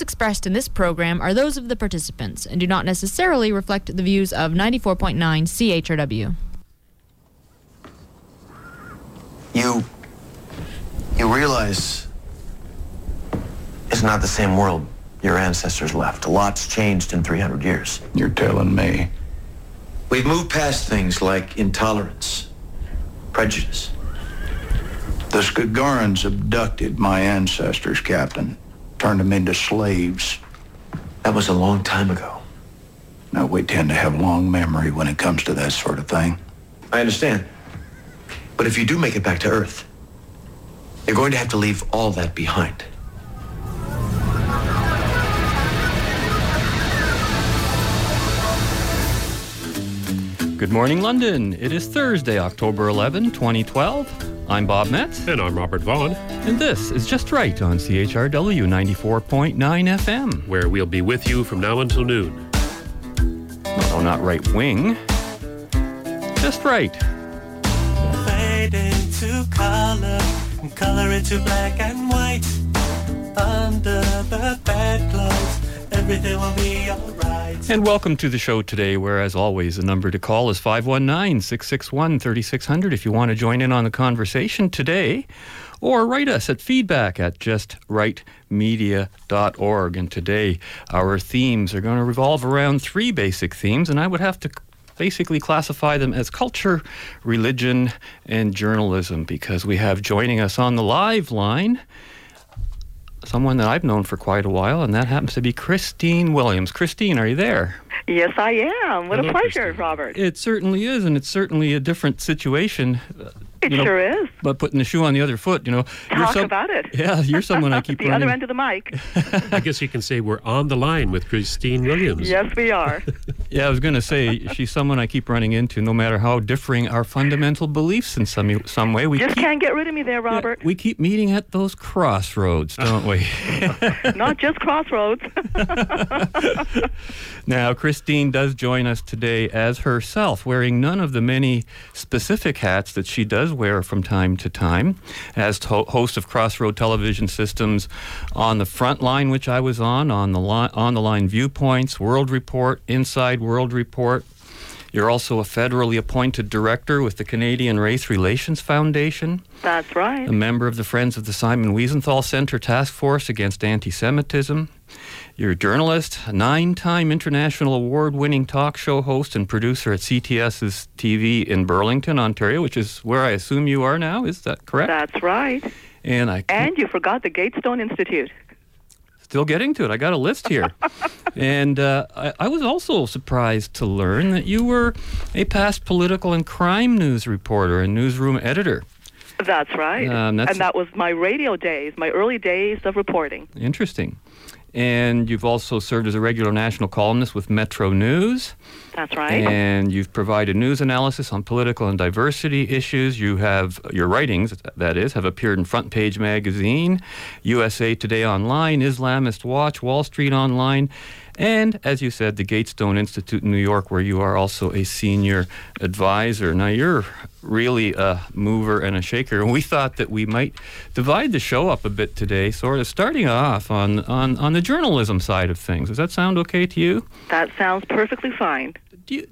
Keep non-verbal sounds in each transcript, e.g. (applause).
views expressed in this program are those of the participants and do not necessarily reflect the views of 94.9 CHRW. You. You realize it's not the same world your ancestors left. A lot's changed in 300 years. You're telling me. We've moved past things like intolerance, prejudice. The Skagarans abducted my ancestors, Captain. Turned them into slaves. That was a long time ago. Now, we tend to have long memory when it comes to that sort of thing. I understand. But if you do make it back to Earth, you're going to have to leave all that behind. Good morning, London. It is Thursday, October 11, 2012. I'm Bob Metz. And I'm Robert Vaughn. And this is Just Right on CHRW 94.9 FM. Where we'll be with you from now until noon. No, not right wing. Just right. Fade into color, and color into black and white. Under the bedclothes, everything will be alright. And welcome to the show today, where, as always, the number to call is 519 661 3600 if you want to join in on the conversation today. Or write us at feedback at justrightmedia.org. And today, our themes are going to revolve around three basic themes, and I would have to basically classify them as culture, religion, and journalism because we have joining us on the live line someone that I've known for quite a while, and that happens to be Christine Williams. Christine, are you there? Yes, I am. What Hello, a pleasure, Christine. Robert. It certainly is, and it's certainly a different situation. It you know, sure is. But putting the shoe on the other foot, you know. Talk about it. Yeah, you're someone I (laughs) keep the running. other end of the mic. (laughs) I guess you can say we're on the line with Christine Williams. yes, we are. (laughs) Yeah, I was going to say she's someone I keep running into, no matter how differing our fundamental beliefs in some some way. We Just keep, can't get rid of me there, yeah, Robert. we keep meeting at those crossroads, don't we? Not just crossroads. Now, Christine does join us today as herself, wearing none of the many specific hats that she does wear from time to time. As to- host of Crossroad Television Systems on the front line, which I was on, on the, on the line Viewpoints, World Report, Inside World Report. You're also a federally appointed director with the Canadian Race Relations Foundation That's right. a member of the Friends of the Simon Wiesenthal Center Task Force Against Anti Semitism. You're a journalist, a nine time international award winning talk show host, and producer at CTS's TV in Burlington, Ontario, which is where I assume you are now. Is that correct? That's right. and I And you forgot the Gatestone Institute. still getting to it. I got a list here. (laughs) and uh, I, I was also surprised to learn that you were a past political and crime news reporter and newsroom editor. That's right. Um, that's- and that was my radio days, my early days of reporting. Interesting. And you've also served as a regular national columnist with Metro News. That's right. And you've provided news analysis on political and diversity issues. You have your writings, that is, have appeared in Front Page Magazine, USA Today Online, Islamist Watch, Wall Street Online, and as you said, the Gatestone Institute in New York, where you are also a senior advisor. Now you're really a mover and a shaker, and we thought that we might divide the show up a bit today, sort of starting off on on, on the journalism side of things. Does that sound okay to you? that sounds perfectly fine. do you,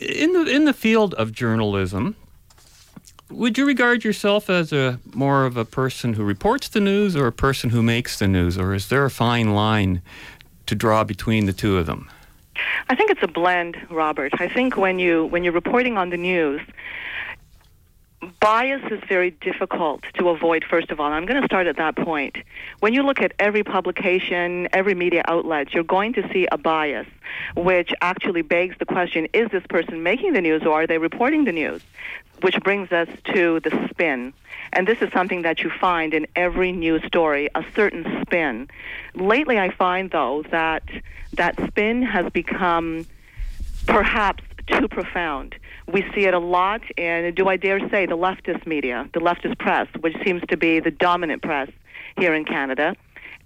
in the in the field of journalism, would you regard yourself as a more of a person who reports the news or a person who makes the news, or is there a fine line to draw between the two of them? I think it's a blend, Robert. I think when you when you're reporting on the news, bias is very difficult to avoid first of all. I'm going to start at that point. When you look at every publication, every media outlet, you're going to see a bias which actually begs the question, is this person making the news or are they reporting the news? Which brings us to the spin. And this is something that you find in every news story, a certain spin. Lately I find though that that spin has become perhaps too profound. We see it a lot in, do I dare say, the leftist media, the leftist press, which seems to be the dominant press here in Canada.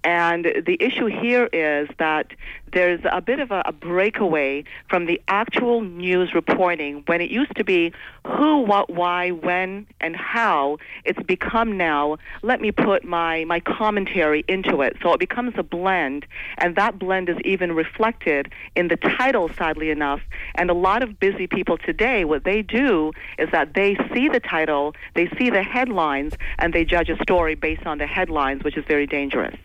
And the issue here is that there's a bit of a, a, breakaway from the actual news reporting. When it used to be who, what, why, when, and how, it's become now, let me put my, my commentary into it. So it becomes a blend, and that blend is even reflected in the title, sadly enough. And a lot of busy people today, what they do is that they see the title, they see the headlines, and they judge a story based on the headlines, which is very dangerous.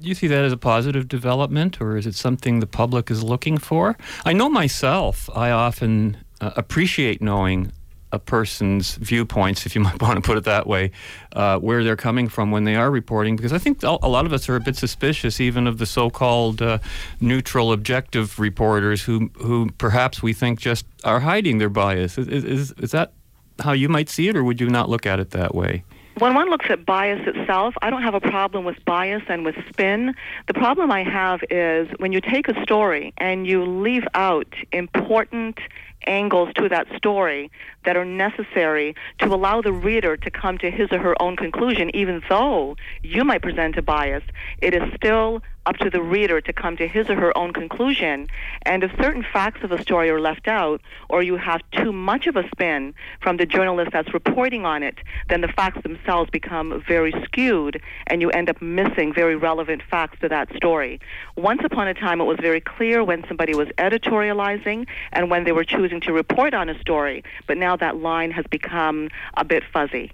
Do you see that as a positive development, or is it something the public is looking for? I know myself, I often uh, appreciate knowing a person's viewpoints, if you (laughs) might want to put it that way, uh, where they're coming from when they are reporting, because I think a lot of us are a bit suspicious, even of the so-called uh, neutral, objective reporters, who who perhaps we think just are hiding their bias. Is, is, is that how you might see it, or would you not look at it that way? When one looks at bias itself, I don't have a problem with bias and with spin. The problem I have is when you take a story and you leave out important angles to that story that are necessary to allow the reader to come to his or her own conclusion, even though you might present a bias, it is still up to the reader to come to his or her own conclusion. And if certain facts of a story are left out, or you have too much of a spin from the journalist that's reporting on it, then the facts themselves become very skewed, and you end up missing very relevant facts to that story. Once upon a time, it was very clear when somebody was editorializing and when they were choosing to report on a story, but now that line has become a bit fuzzy.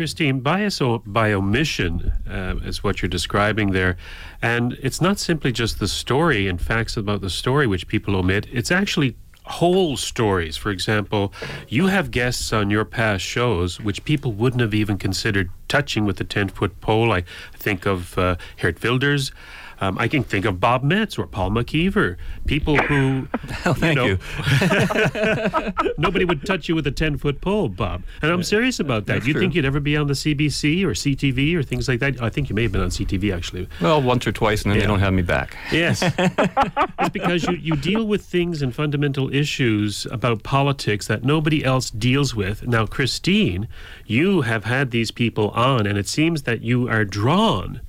Christine, bias by omission uh, is what you're describing there. And it's not simply just the story and facts about the story which people omit, it's actually whole stories. For example, you have guests on your past shows which people wouldn't have even considered touching with a 10 foot pole. I think of uh, Geert Wilders. Um, I can think of Bob Metz or Paul McKeever, people who. (laughs) oh, thank you. Know, you. (laughs) nobody would touch you with a 10 foot pole, Bob. And I'm serious about that. That's you think you'd ever be on the CBC or CTV or things like that? I think you may have been on CTV, actually. Well, once or twice, and then Yeah. they don't have me back. Yes. (laughs) it's because you, you deal with things and fundamental issues about politics that nobody else deals with. Now, Christine, you have had these people on, and it seems that you are drawn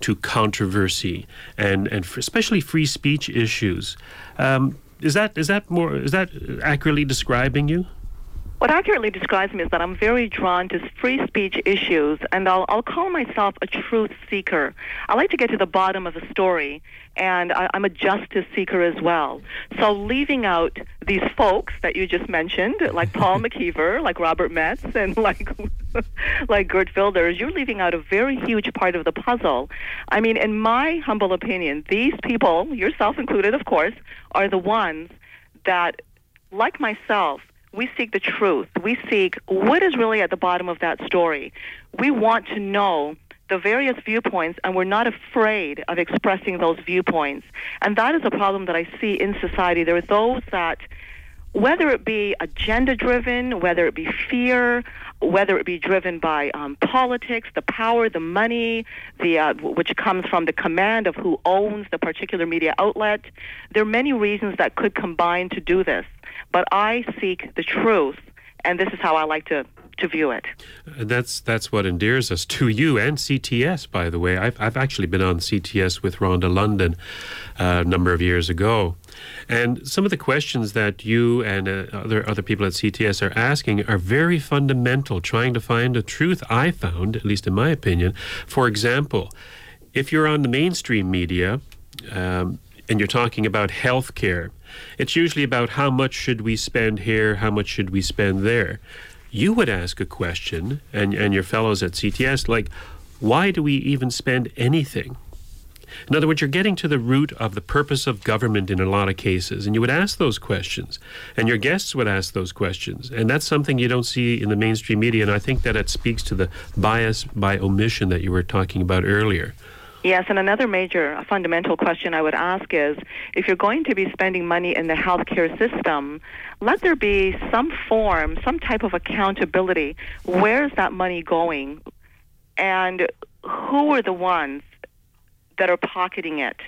to controversy and, and especially free speech issues. Um, is that is that more is that accurately describing you? What accurately describes me is that I'm very drawn to free speech issues, and I'll, I'll call myself a truth seeker. I like to get to the bottom of a story, and I, I'm a justice seeker as well. So leaving out these folks that you just mentioned, like Paul (laughs) McKeever, like Robert Metz, and (laughs) like like Geert Wilders, you're leaving out a very huge part of the puzzle. I mean, in my humble opinion, these people, yourself included, of course, are the ones that, like myself, we seek the truth. We seek what is really at the bottom of that story. We want to know the various viewpoints, and we're not afraid of expressing those viewpoints. And that is a problem that I see in society. There are those that, whether it be agenda driven, whether it be fear, whether it be driven by um, politics, the power, the money, the uh, which comes from the command of who owns the particular media outlet. There are many reasons that could combine to do this, but I seek the truth, and this is how I like to to view it. And that's that's what endears us to you and CTS. By the way, I've I've actually been on CTS with Rhonda London uh, a number of years ago, and some of the questions that you and uh, other other people at CTS are asking are very fundamental, trying to find a truth. I found, at least in my opinion, for example, if you're on the mainstream media. Um, and you're talking about healthcare, it's usually about how much should we spend here, how much should we spend there you would ask a question, and, and your fellows at CTS, like, why do we even spend anything? In other words, you're getting to the root of the purpose of government in a lot of cases, and you would ask those questions, and your guests would ask those questions. And that's something you don't see in the mainstream media, and I think that it speaks to the bias by omission that you were talking about earlier. Yes, and another major uh, fundamental question I would ask is if you're going to be spending money in the healthcare system, let there be some form, some type of accountability. Where is that money going? And who are the ones that are pocketing it?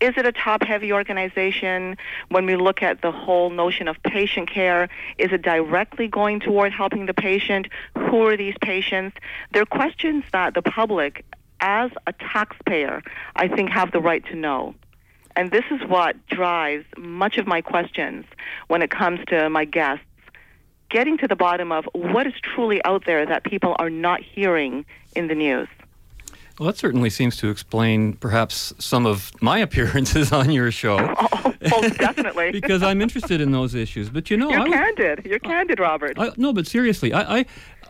Is it a top heavy organization? When we look at the whole notion of patient care, is it directly going toward helping the patient? Who are these patients? They're questions that the public as a taxpayer, I think have the right to know. And this is what drives much of my questions when it comes to my guests, getting to the bottom of what is truly out there that people are not hearing in the news. Well, that certainly seems to explain perhaps some of my (laughs) appearances on your show. (laughs) Oh, oh definitely. (laughs) because I'm interested in those issues. But you know, You're I candid. You're candid, Robert. I, no, but seriously, I,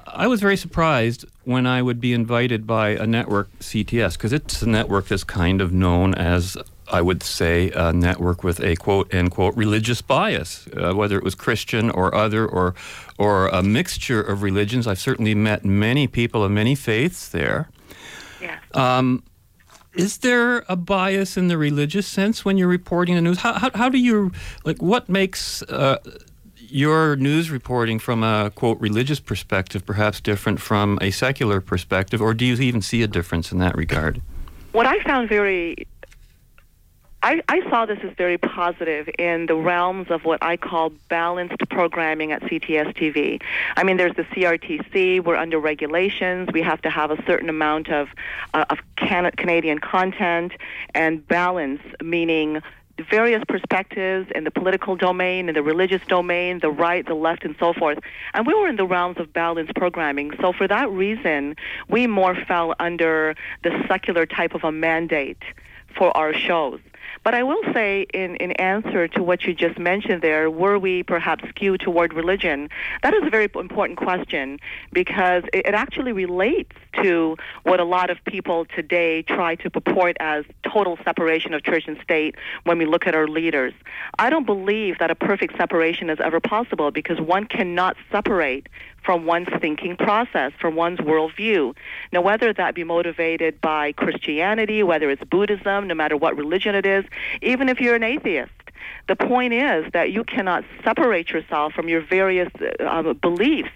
I was very surprised when I would be invited by a network, CTS, because it's a network that's kind of known as, I would say, a network with a quote unquote religious bias, uh, whether it was Christian or other or, or a mixture of religions. I've certainly met many people of many faiths there. yeah. Um, is there a bias in the religious sense when you're reporting the news? How, how, how do you, like, what makes uh, your news reporting from a, quote, religious perspective perhaps different from a secular perspective, or do you even see a difference in that regard? what I found very I, I saw this as very positive in the realms of what I call balanced programming at CTS TV. I mean, there's the CRTC. We're under regulations. We have to have a certain amount of uh, of can- Canadian content and balance, meaning various perspectives in the political domain, in the religious domain, the right, the left, and so forth. And we were in the realms of balanced programming. So for that reason, we more fell under the secular type of a mandate for our shows. But I will say, in, in answer to what you just mentioned there, were we perhaps skewed toward religion? That is a very important question because it, it actually relates to what a lot of people today try to purport as total separation of church and state when we look at our leaders. I don't believe that a perfect separation is ever possible because one cannot separate from one's thinking process, from one's worldview. Now, whether that be motivated by Christianity, whether it's Buddhism, no matter what religion it is, even if you're an atheist, the point is that you cannot separate yourself from your various uh, beliefs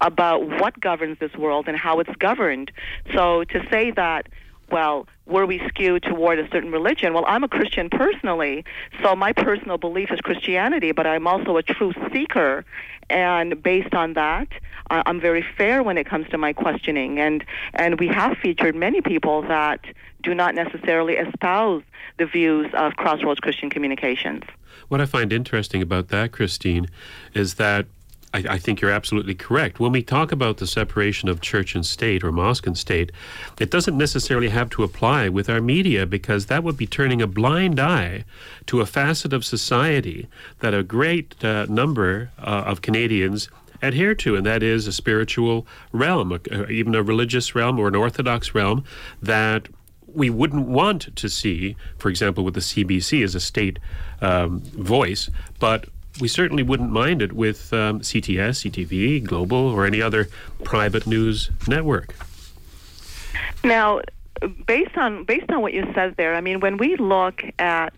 about what governs this world and how it's governed. So to say that well, were we skewed toward a certain religion? Well, I'm a Christian personally, so my personal belief is Christianity, but I'm also a truth seeker. And based on that, I'm very fair when it comes to my questioning. And, and we have featured many people that do not necessarily espouse the views of Crossroads Christian Communications. What I find interesting about that, Christine, is that I, I, think you're absolutely correct. When we talk about the separation of church and state or mosque and state, it doesn't necessarily have to apply with our media because that would be turning a blind eye to a facet of society that a great uh, number uh, of Canadians adhere to, and that is a spiritual realm, uh, even a religious realm or an orthodox realm that we wouldn't want to see, for example, with the CBC as a state um, voice, but we certainly wouldn't mind it with um, CTS, CTV, Global, or any other private news network. Now, based on based on what you said there, I mean, when we look at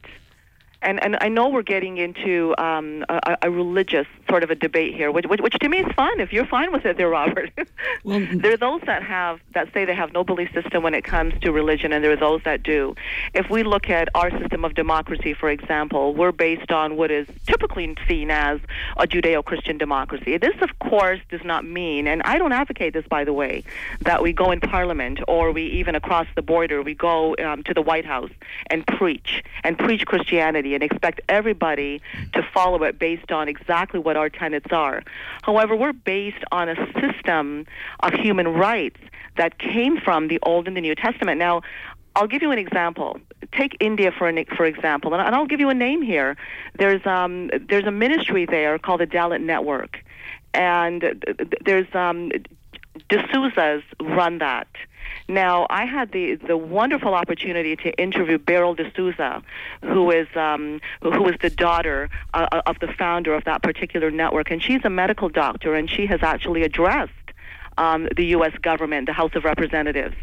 and and I know we're getting into um, a, a, religious sort of a debate here, which, which, which to me is fun. If you're fine with it, there, Robert. (laughs) well, there are those that have that say they have no belief system when it comes to religion, and there are those that do. If we look at our system of democracy, for example, we're based on what is typically seen as a Judeo-Christian democracy. This, of course, does not mean, and I don't advocate this, by the way, that we go in Parliament or we even across the border we go um, to the White House and preach and preach Christianity and expect everybody to follow it based on exactly what our tenets are. However, we're based on a system of human rights that came from the Old and the New Testament. Now, I'll give you an example. Take India for an, for example, and I'll give you a name here. There's um, there's a ministry there called the Dalit Network, and there's um, D'Souza's run that. Now, I had the, the wonderful opportunity to interview Beryl D'Souza, who is um, who is the daughter uh, of the founder of that particular network, and she's a medical doctor, and she has actually addressed um, the U.S. government, the House of Representatives,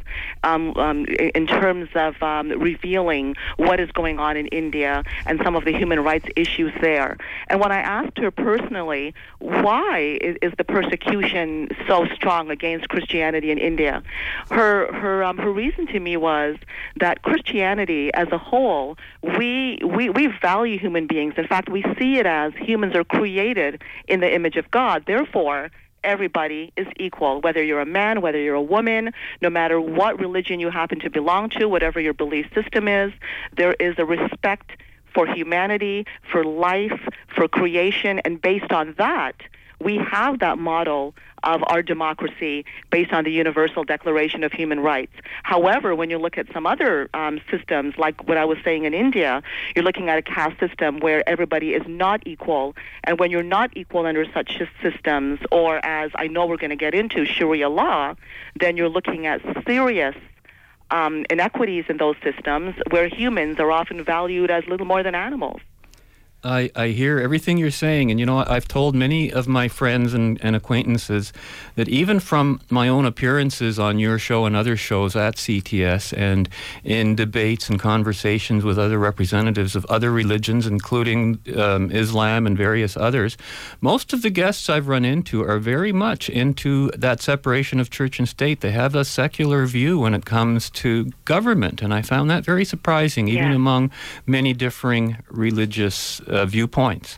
um, um, in terms of um, revealing what is going on in India and some of the human rights issues there. And when I asked her personally, why is, is the persecution so strong against Christianity in India, her her um, her reason to me was that Christianity as a whole, we we we value human beings. In fact, we see it as humans are created in the image of God. Therefore everybody is equal, whether you're a man, whether you're a woman, no matter what religion you happen to belong to, whatever your belief system is, there is a respect for humanity, for life, for creation, and based on that, we have that model of our democracy based on the Universal Declaration of Human Rights. However, when you look at some other um, systems, like what I was saying in India, you're looking at a caste system where everybody is not equal. And when you're not equal under such systems, or as I know we're going to get into, Sharia law, then you're looking at serious um, inequities in those systems where humans are often valued as little more than animals. I, I hear everything you're saying, and you know, I've told many of my friends and, and acquaintances that even from my own appearances on your show and other shows at CTS and in debates and conversations with other representatives of other religions, including um, Islam and various others, most of the guests I've run into are very much into that separation of church and state. They have a secular view when it comes to government, and I found that very surprising, even Yeah. among many differing religious uh, viewpoints.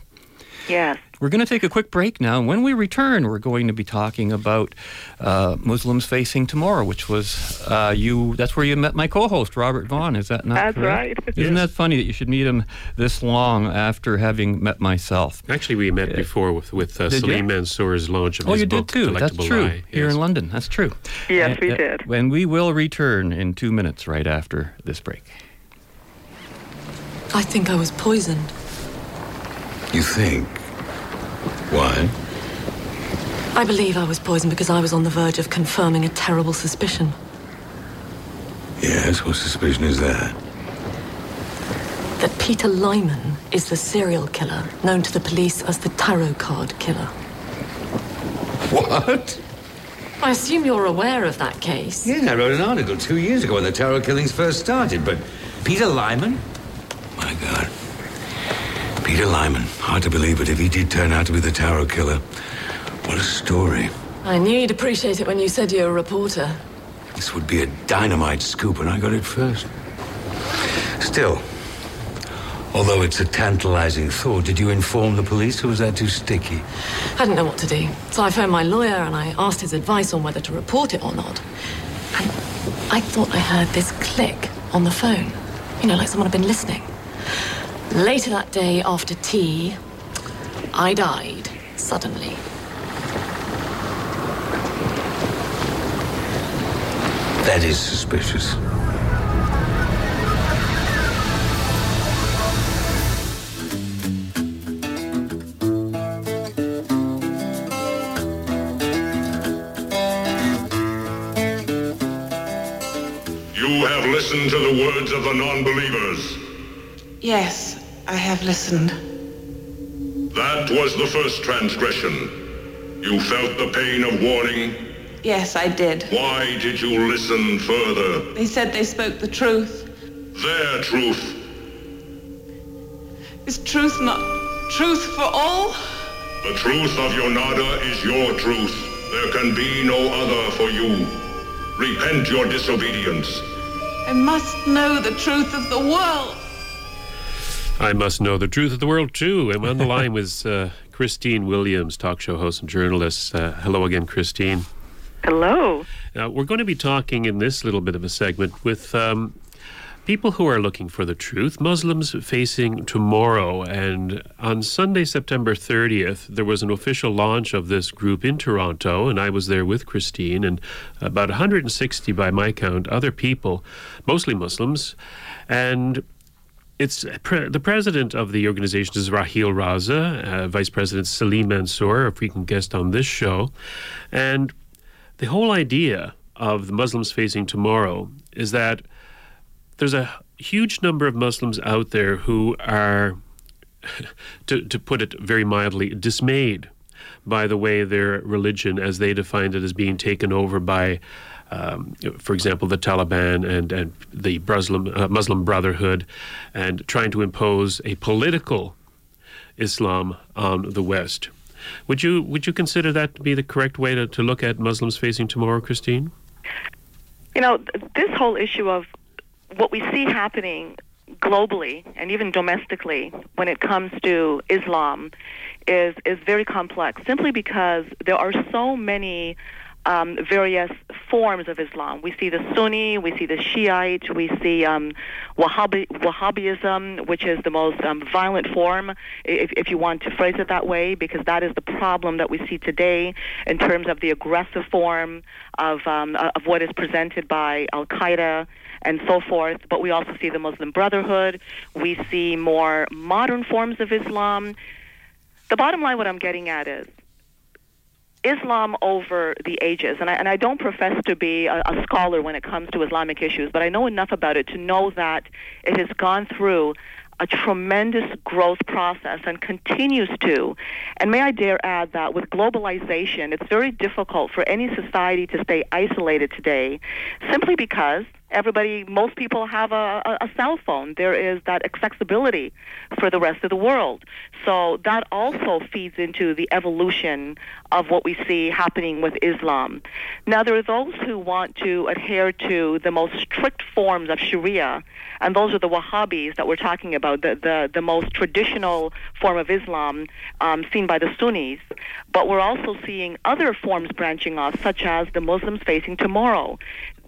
Yes. We're going to take a quick break now. When we return, we're going to be talking about uh, Muslims facing tomorrow, which was uh, you. That's where you met my co-host Robert Vaughn. Is that not That's correct? right. Isn't Yes. that funny that you should meet him this long after having met myself? Actually, we met before with with uh, Did you? Salim Mansur's launch of Oh, his you book, did too. That's true. Lie. Here Yes. in London. That's true. Yes, And, we uh, did. And we will return in two minutes, right after this break. I think I was poisoned. You think? Why? I believe I was poisoned because I was on the verge of confirming a terrible suspicion. Yes, what suspicion is that? That Peter Lyman is the serial killer known to the police as the tarot card killer. What? I assume you're aware of that case. Yeah, I wrote an article two years ago when the tarot killings first started, but Peter Lyman? My God. Peter Lyman. Hard to believe, but if he did turn out to be the tarot killer, what a story. I knew you'd appreciate it when you said you're a reporter. This would be a dynamite scoop, and I got it first. Still, although it's a tantalizing thought, did you inform the police, or was that too sticky? I didn't know what to do. So I phoned my lawyer and I asked his advice on whether to report it or not. And I thought I heard this click on the phone. You know, like someone had been listening. Later that day, after tea, I died suddenly. That is suspicious. You have listened to the words of the non-believers. Yes, I have listened. That was the first transgression. You felt the pain of warning. Yes, I did. Why did you listen further? They said they spoke the truth. Their truth. Is truth not truth for all? The truth of Yonada is your truth. There can be no other for you. Repent your disobedience. I must know the truth of the world. I must know the truth of the world too. I'm on the line with uh, Christine Williams, talk show host and journalist. Uh, hello again, Christine. Hello. Now, we're going to be talking in this little bit of a segment with um, people who are looking for the truth, Muslims facing tomorrow. And on Sunday, September 30th, there was an official launch of this group in Toronto, and I was there with Christine and about 160 by my count other people, mostly Muslims. And it's pre- the president of the organization is Raheel Raza, uh, Vice President Salim Mansur, a frequent guest on this show. And the whole idea of the Muslims facing tomorrow is that there's a huge number of Muslims out there who are, (laughs) to, to put it very mildly, dismayed by the way their religion, as they defined it, is being taken over by, um, for example, the Taliban and, and the Muslim, uh, Muslim Brotherhood, and trying to impose a political Islam on the West. Would you would you consider that to be the correct way to, to look at Muslims facing tomorrow, Christine? You know, this whole issue of what we see happening globally and even domestically when it comes to Islam is is very complex simply because there are so many um, various forms of Islam. We see the Sunni, we see the Shiite, we see um, Wahhabi, Wahhabism, which is the most um, violent form, if, if you want to phrase it that way, because that is the problem that we see today in terms of the aggressive form of, um, of what is presented by Al Qaeda and so forth. But we also see the Muslim Brotherhood. We see more modern forms of Islam. The bottom line, what I'm getting at is Islam over the ages, and I, and I don't profess to be a, a scholar when it comes to Islamic issues, but I know enough about it to know that it has gone through a tremendous growth process and continues to. And may I dare add that with globalization, it's very difficult for any society to stay isolated today simply because everybody, most people have a, a, a, cell phone. There is that accessibility for the rest of the world. So that also feeds into the evolution of what we see happening with Islam. Now, there are those who want to adhere to the most strict forms of Sharia, and those are the Wahhabis that we're talking about, the, the, the most traditional form of Islam um, seen by the Sunnis. But we're also seeing other forms branching off, such as the Muslims facing tomorrow.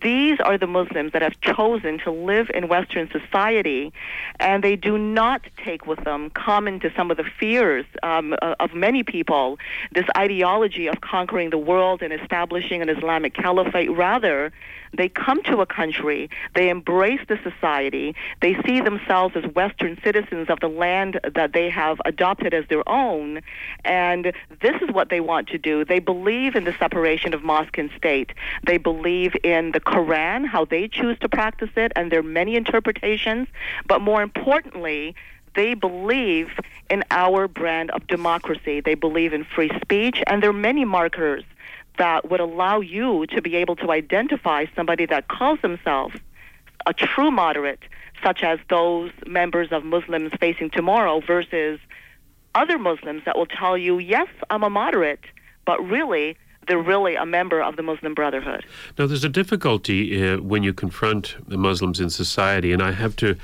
These are the Muslims that have chosen to live in Western society, and they do not take with them, common to some of the fears um, uh, of many people, this ideology of conquering the world and establishing an Islamic caliphate. Rather, they come to a country, they embrace the society, they see themselves as Western citizens of the land that they have adopted as their own, and this is what they want to do. They believe in the separation of mosque and state. They believe in the Quran, how they choose to practice it, and there are many interpretations, but more importantly, they believe in our brand of democracy. They believe in free speech, and there are many markers that would allow you to be able to identify somebody that calls themselves a true moderate, such as those members of Muslims facing tomorrow versus other Muslims that will tell you, yes, I'm a moderate, but really, they're really a member of the Muslim Brotherhood. Now, there's a difficulty uh, when you confront the Muslims in society, and I have to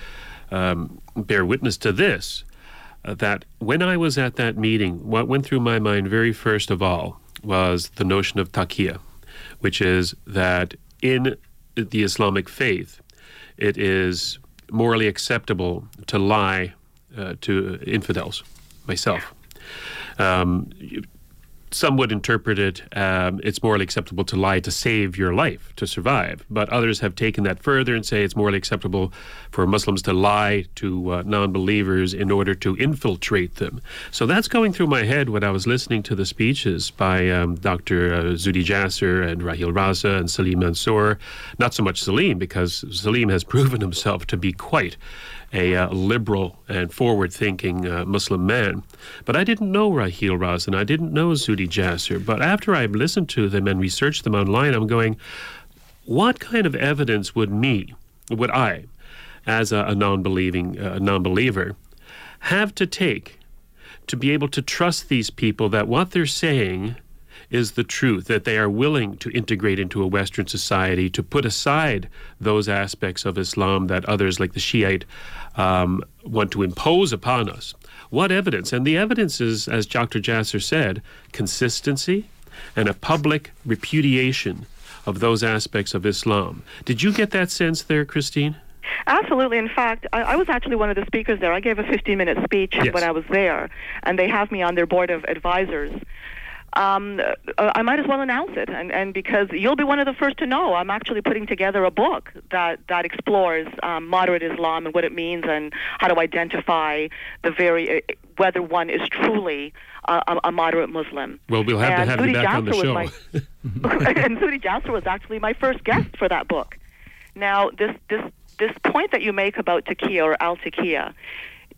um, bear witness to this. Uh, that when I was at that meeting, what went through my mind very first of all was the notion of taqiyya, which is that in the Islamic faith, it is morally acceptable to lie uh, to infidels, myself. Um, some would interpret it um, it's morally acceptable to lie to save your life, to survive. But others have taken that further and say it's morally acceptable for Muslims to lie to uh, non believers in order to infiltrate them. So that's going through my head when I was listening to the speeches by um, Dr. Uh, Zuhdi Jasser and Raheel Raza and Salim Mansur. Not so much Salim, because Salim has (laughs) proven himself to be quite a uh, liberal and forward thinking uh, Muslim man. But I didn't know Raheel Raza and I didn't know Zuhdi Jasser. But after I listened to them and researched them online, I'm going, what kind of evidence would me, would I, as a, a non believing uh, non believer, have to take to be able to trust these people that what they're saying is the truth, that they are willing to integrate into a Western society, to put aside those aspects of Islam that others, like the Shiite, um, want to impose upon us. What evidence? And the evidence is, as Dr. Jasser said, consistency and a public repudiation of those aspects of Islam. Did you get that sense there, Christine? Absolutely. In fact, I, I, was actually one of the speakers there. I gave a 15 minute speech yes. when I was there, and they have me on their board of advisors um, uh, I might as well announce it, and, and because you'll be one of the first to know, I'm actually putting together a book that that explores um, moderate Islam and what it means, and how to identify the very uh, whether one is truly a, a moderate Muslim. Well, we'll have and to have Zuhdi you back Jasser on the show. My, (laughs) (laughs) and Zuhdi Jasser was actually my first guest for that book. Now, this this this point that you make about taqiyya or al taqiyya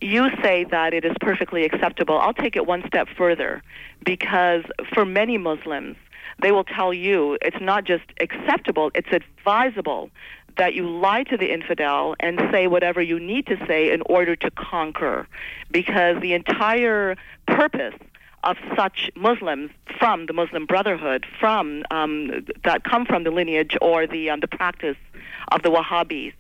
you say that it is perfectly acceptable. I'll take it one step further because for many Muslims, they will tell you it's not just acceptable, it's advisable that you lie to the infidel and say whatever you need to say in order to conquer. Because the entire purpose of such Muslims from the Muslim Brotherhood, from um, that come from the lineage or the um, the practice of the Wahhabis,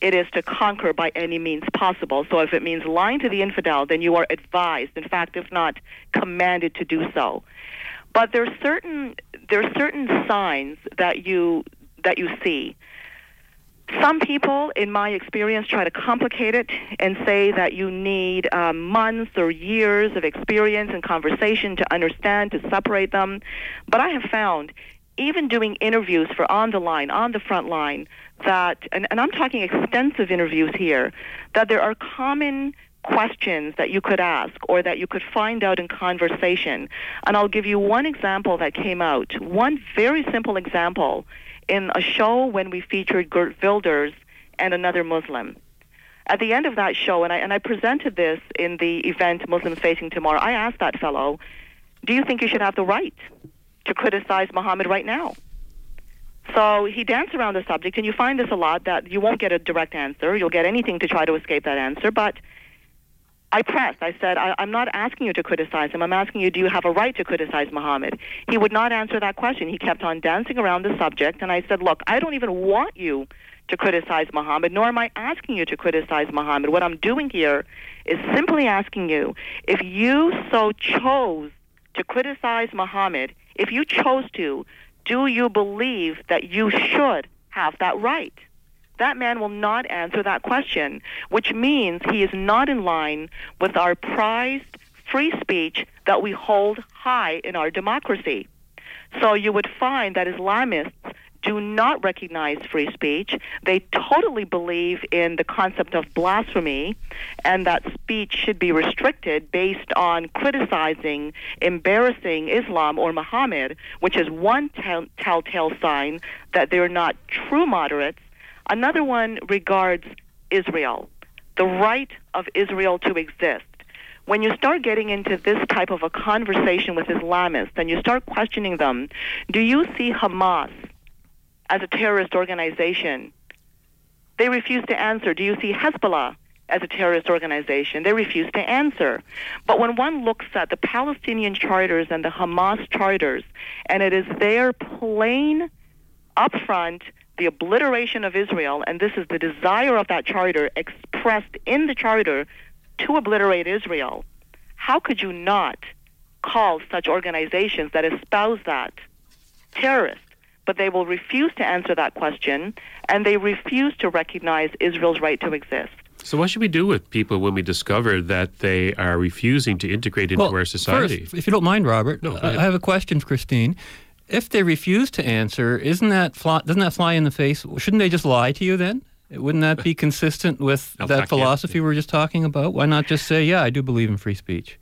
it is to conquer by any means possible. So if it means lying to the infidel, then you are advised, in fact, if not commanded to do so. But there are certain there are certain signs that you that you see. Some people, in my experience, try to complicate it and say that you need um, months or years of experience and conversation to understand, to separate them. But I have found, even doing interviews for on the line, on the front line, that, and, and I'm talking extensive interviews here, that there are common questions that you could ask or that you could find out in conversation. And I'll give you one example that came out, one very simple example in a show when we featured Geert Wilders and another Muslim. At the end of that show, and I, and I presented this in the event Muslims Facing Tomorrow, I asked that fellow, do you think you should have the right to criticize Muhammad right now? So he danced around the subject, and you find this a lot that you won't get a direct answer. You'll get anything to try to escape that answer, but I pressed. I said, I, am not asking you to criticize him. I'm asking you, do you have a right to criticize Muhammad? He would not answer that question. He kept on dancing around the subject, and I said, look, I don't even want you to criticize Muhammad, nor am I asking you to criticize Muhammad. What I'm doing here is simply asking you, if you so chose to criticize Muhammad, if you chose to, do you believe that you should have that right? That man will not answer that question, which means he is not in line with our prized free speech that we hold high in our democracy. So you would find that Islamists do not recognize free speech. They totally believe in the concept of blasphemy and that speech should be restricted based on criticizing, embarrassing Islam or Muhammad, which is one tell- telltale sign that they're not true moderates. Another one regards Israel, the right of Israel to exist when you start getting into this type of a conversation with Islamists and you start questioning them, do you see Hamas as a terrorist organization? They refuse to answer. Do you see Hezbollah as a terrorist organization? They refuse to answer. But when one looks at the Palestinian charters and the Hamas charters, and it is their plain, upfront, the obliteration of Israel, and this is the desire of that charter expressed in the charter to obliterate Israel, how could you not call such organizations that espouse that terrorists? But they will refuse to answer that question, and they refuse to recognize Israel's right to exist. So, what should we do with people when we discover that they are refusing to integrate into well, our society? First, if you don't mind, Robert, no, I have a question for Christine. If they refuse to answer, isn't that fly, doesn't that fly in the face? Shouldn't they just lie to you then? Wouldn't that be consistent with (laughs) that philosophy we were just talking about? Why not just say, "Yeah, I do believe in free speech"?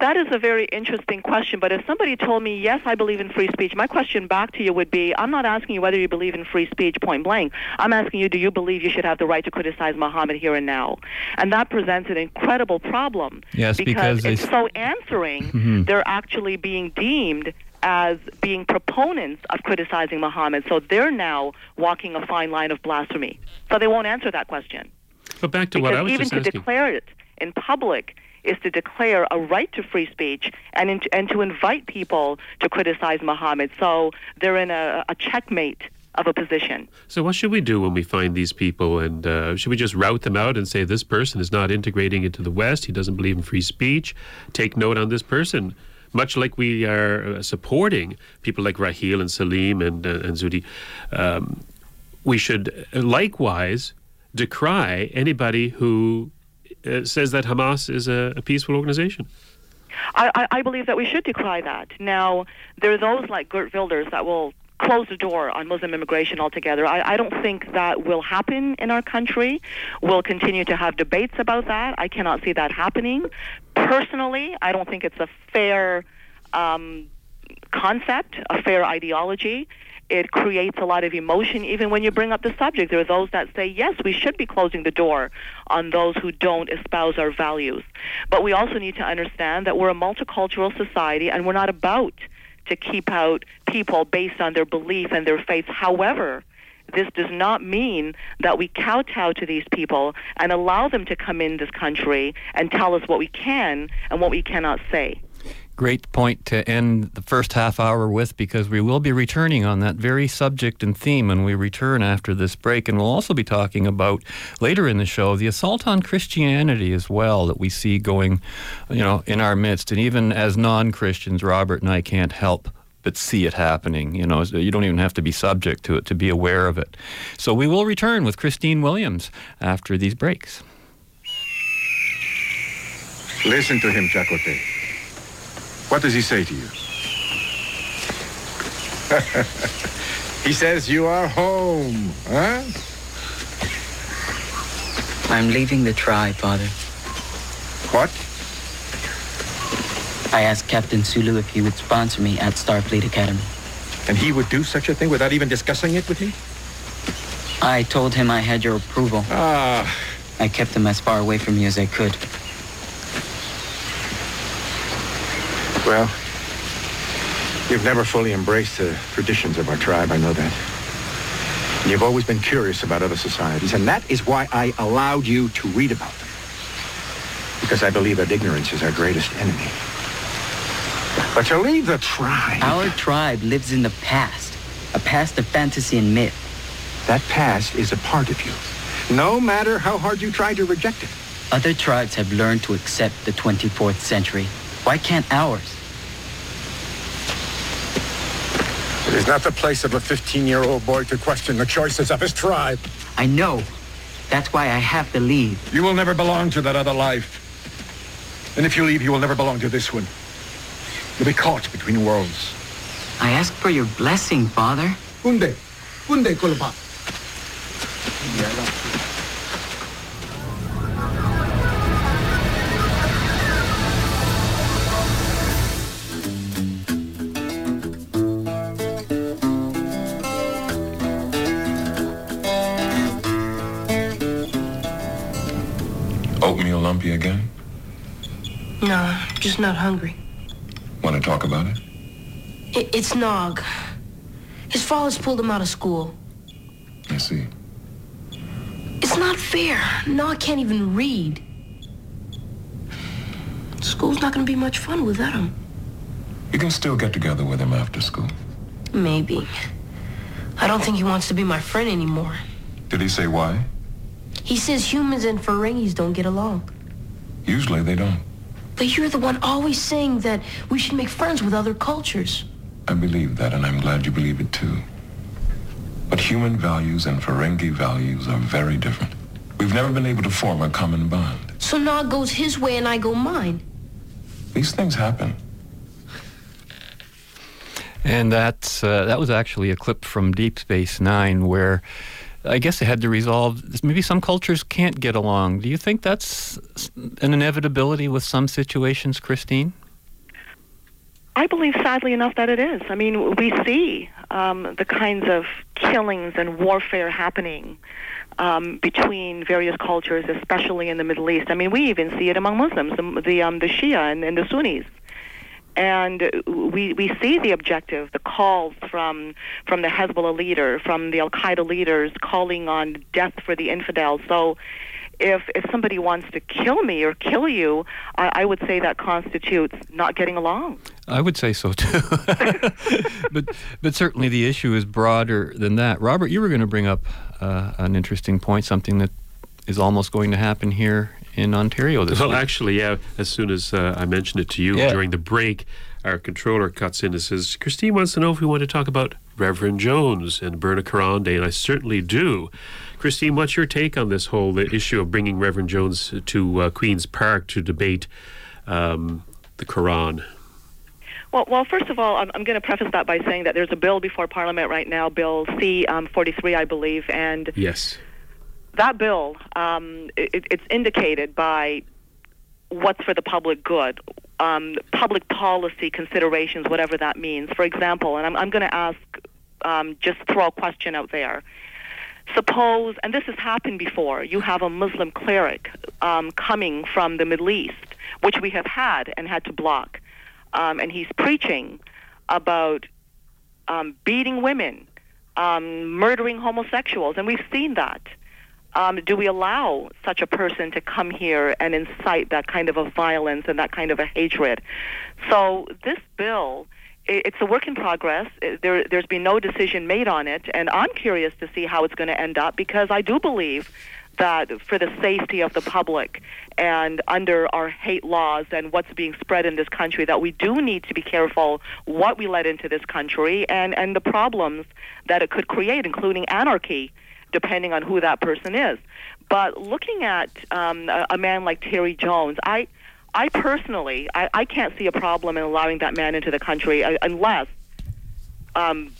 That is a very interesting question. But if somebody told me, yes, I believe in free speech, my question back to you would be, I'm not asking you whether you believe in free speech point blank. I'm asking you, do you believe you should have the right to criticize Muhammad here and now? And that presents an incredible problem. Yes, because, because it's so answering, Mhm. they're actually being deemed as being proponents of criticizing Muhammad. So they're now walking a fine line of blasphemy. So they won't answer that question. But back to because what I was even just to asking. declare it in public is to declare a right to free speech and in, and to invite people to criticize Muhammad. So they're in a, a checkmate of a position. So, what should we do when we find these people? And uh, should we just route them out and say, this person is not integrating into the West? He doesn't believe in free speech. Take note on this person. Much like we are uh, supporting people like Raheel and Salim and, uh, and Zuhdi, um, we should likewise decry anybody who uh, says that Hamas is a, a peaceful organization. I, I, believe that we should decry that. Now, there are those like Geert Wilders that will close the door on Muslim immigration altogether. I, I don't think that will happen in our country. We'll continue to have debates about that. I cannot see that happening. Personally, I don't think it's a fair um, concept, a fair ideology. It creates a lot of emotion even when you bring up the subject. There are those that say, yes, we should be closing the door on those who don't espouse our values. But we also need to understand that we're a multicultural society and we're not about to keep out people based on their belief and their faith. However, this does not mean that we kowtow to these people and allow them to come in this country and tell us what we can and what we cannot say. Great point to end the first half hour with because we will be returning on that very subject and theme when we return after this break. And we'll also be talking about later in the show the assault on Christianity as well that we see going, you know, in our midst. And even as non Christians, Robert and I can't help but see it happening. You know, you don't even have to be subject to it to be aware of it. So we will return with Christine Williams after these breaks. Listen to him, Chakotay. What does he say to you? (laughs) he says you are home, huh? I'm leaving the tribe, Father. What? I asked Captain Sulu if he would sponsor me at Starfleet Academy. And he would do such a thing without even discussing it with you? I told him I had your approval. Ah. I kept him as far away from you as I could. Well, you've never fully embraced the traditions of our tribe, I know that. And you've always been curious about other societies, and that is why I allowed you to read about them. Because I believe that ignorance is our greatest enemy. But to leave the tribe... Our tribe lives in the past. A past of fantasy and myth. That past is a part of you. No matter how hard you try to reject it. Other tribes have learned to accept the 24th century. Why can't ours? Is not the place of a 15-year-old boy to question the choices of his tribe. I know. That's why I have to leave. You will never belong to that other life. And if you leave, you will never belong to this one. You'll be caught between worlds. I ask for your blessing, Father. Unde? Unde, Kulpa? Oatmeal again? No, just not hungry. Want to talk about it? I- it's Nog. His father's pulled him out of school. I see. It's not fair. Nog can't even read. School's not going to be much fun without him. You can still get together with him after school. Maybe. I don't think he wants to be my friend anymore. Did he say why? He says humans and Ferengis don't get along. Usually they don't. But you're the one always saying that we should make friends with other cultures. I believe that, and I'm glad you believe it too. But human values and Ferengi values are very different. We've never been able to form a common bond. So Nog goes his way and I go mine. These things happen. And that's uh, that was actually a clip from Deep Space Nine, where I guess they had to resolve. Maybe some cultures can't get along. Do you think that's an inevitability with some situations, Christine? I believe, sadly enough, that it is. I mean, we see um, the kinds of killings and warfare happening um, between various cultures, especially in the Middle East. I mean, we even see it among Muslims, the the, um, the Shia and, and the Sunnis. And we, we see the objective, the calls from from the Hezbollah leader, from the Al Qaeda leaders, calling on death for the infidels. So, if if somebody wants to kill me or kill you, I, I would say that constitutes not getting along. I would say so too. (laughs) but but certainly the issue is broader than that. Robert, you were going to bring up uh, an interesting point, something that is almost going to happen here in Ontario this well, week. actually, yeah. As soon as uh, I mentioned it to you Yeah. during the break, our controller cuts in and says, Christine wants to know if we want to talk about Reverend Jones and Burn a Koran Day, and I certainly do. Christine, what's your take on this whole issue of bringing Reverend Jones to uh, Queen's Park to debate um, the Quran? Well, well, first of all, I'm, I'm going to preface that by saying that there's a bill before Parliament right now, Bill C um, 43, I believe, and Yes. That bill, um, it, it's indicated by what's for the public good, um, public policy considerations, whatever that means. For example, and I'm, I'm going to ask, um, just throw a question out there. Suppose, and this has happened before, you have a Muslim cleric um, coming from the Middle East, which we have had and had to block, um, and he's preaching about um, beating women, um, murdering homosexuals, and we've seen that Um, do we allow such a person to come here and incite that kind of a violence and that kind of a hatred? So this bill, it's a work in progress. There, there's been no decision made on it, and I'm curious to see how it's going to end up because I do believe that for the safety of the public and under our hate laws and what's being spread in this country that we do need to be careful what we let into this country and, and the problems that it could create, including anarchy, depending on who that person is. But looking at um, a, a man like Terry Jones, I, I personally, I, I can't see a problem in allowing that man into the country uh, unless, um,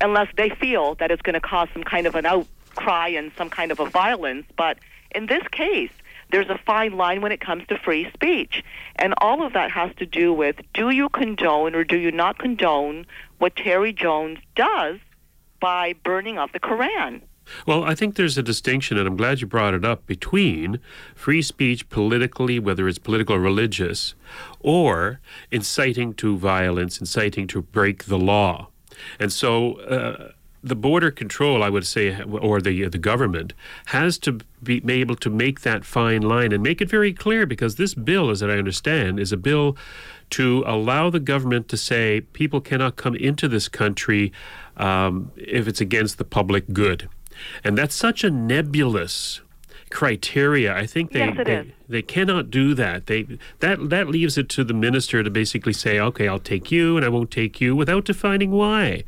unless they feel that it's going to cause some kind of an outcry and some kind of a violence. But in this case, there's a fine line when it comes to free speech. And all of that has to do with do you condone or do you not condone what Terry Jones does by burning up the Koran? Well, I think there's a distinction, and I'm glad you brought it up, between free speech politically, whether it's political or religious, or inciting to violence, inciting to break the law. And so uh, the border control, I would say, or the, the government, has to be, be able to make that fine line and make it very clear because this bill, as I understand, is a bill to allow the government to say people cannot come into this country um, if it's against the public good. And that's such a nebulous criteria. I think they, Yes, they, they cannot do that. They that that leaves it to the minister to basically say, okay, I'll take you and I won't take you without defining why.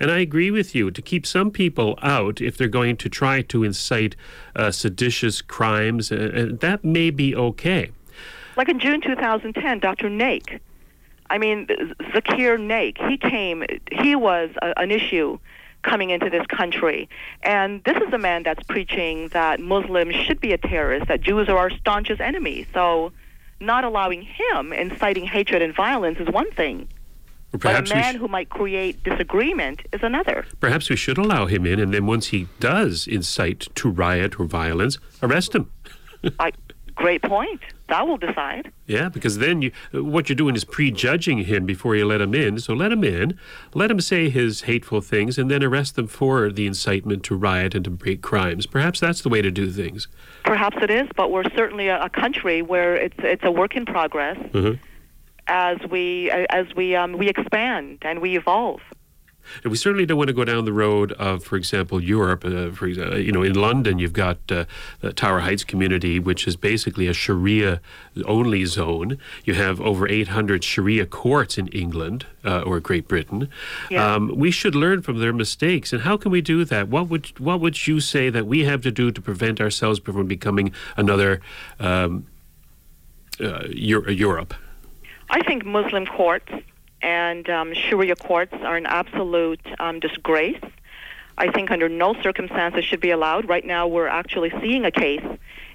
And I agree with you to keep some people out if they're going to try to incite uh, seditious crimes, uh, uh, that may be okay. Like in June 2010, Dr. Naik. I mean, Zakir Naik, he came, he was a, an issue coming into this country. And this is a man that's preaching that Muslims should be a terrorist, that Jews are our staunchest enemy. So not allowing him inciting hatred and violence is one thing. Perhaps but a man sh- who might create disagreement is another. Perhaps we should allow him in, and then once he does incite to riot or violence, arrest him. (laughs) I, great point. That will decide. Yeah, because then you, what you're doing is prejudging him before you let him in. So let him in, let him say his hateful things, and then arrest them for the incitement to riot and to break crimes. Perhaps that's the way to do things. Perhaps it is, but we're certainly a, a country where it's it's a work in progress Mhm. as we as we um, we expand and we evolve. And we certainly don't want to go down the road of, for example, Europe. Uh, for exa- you know, in London, you've got uh, the Tower Hamlets community, which is basically a Sharia-only zone. You have over 800 Sharia courts in England uh, or Great Britain. Yeah. Um, we should learn from their mistakes. And how can we do that? What would what would you say that we have to do to prevent ourselves from becoming another um, uh, Eu- Europe? I think Muslim courts and um, Sharia courts are an absolute um, disgrace. I think under no circumstances should be allowed. Right now, we're actually seeing a case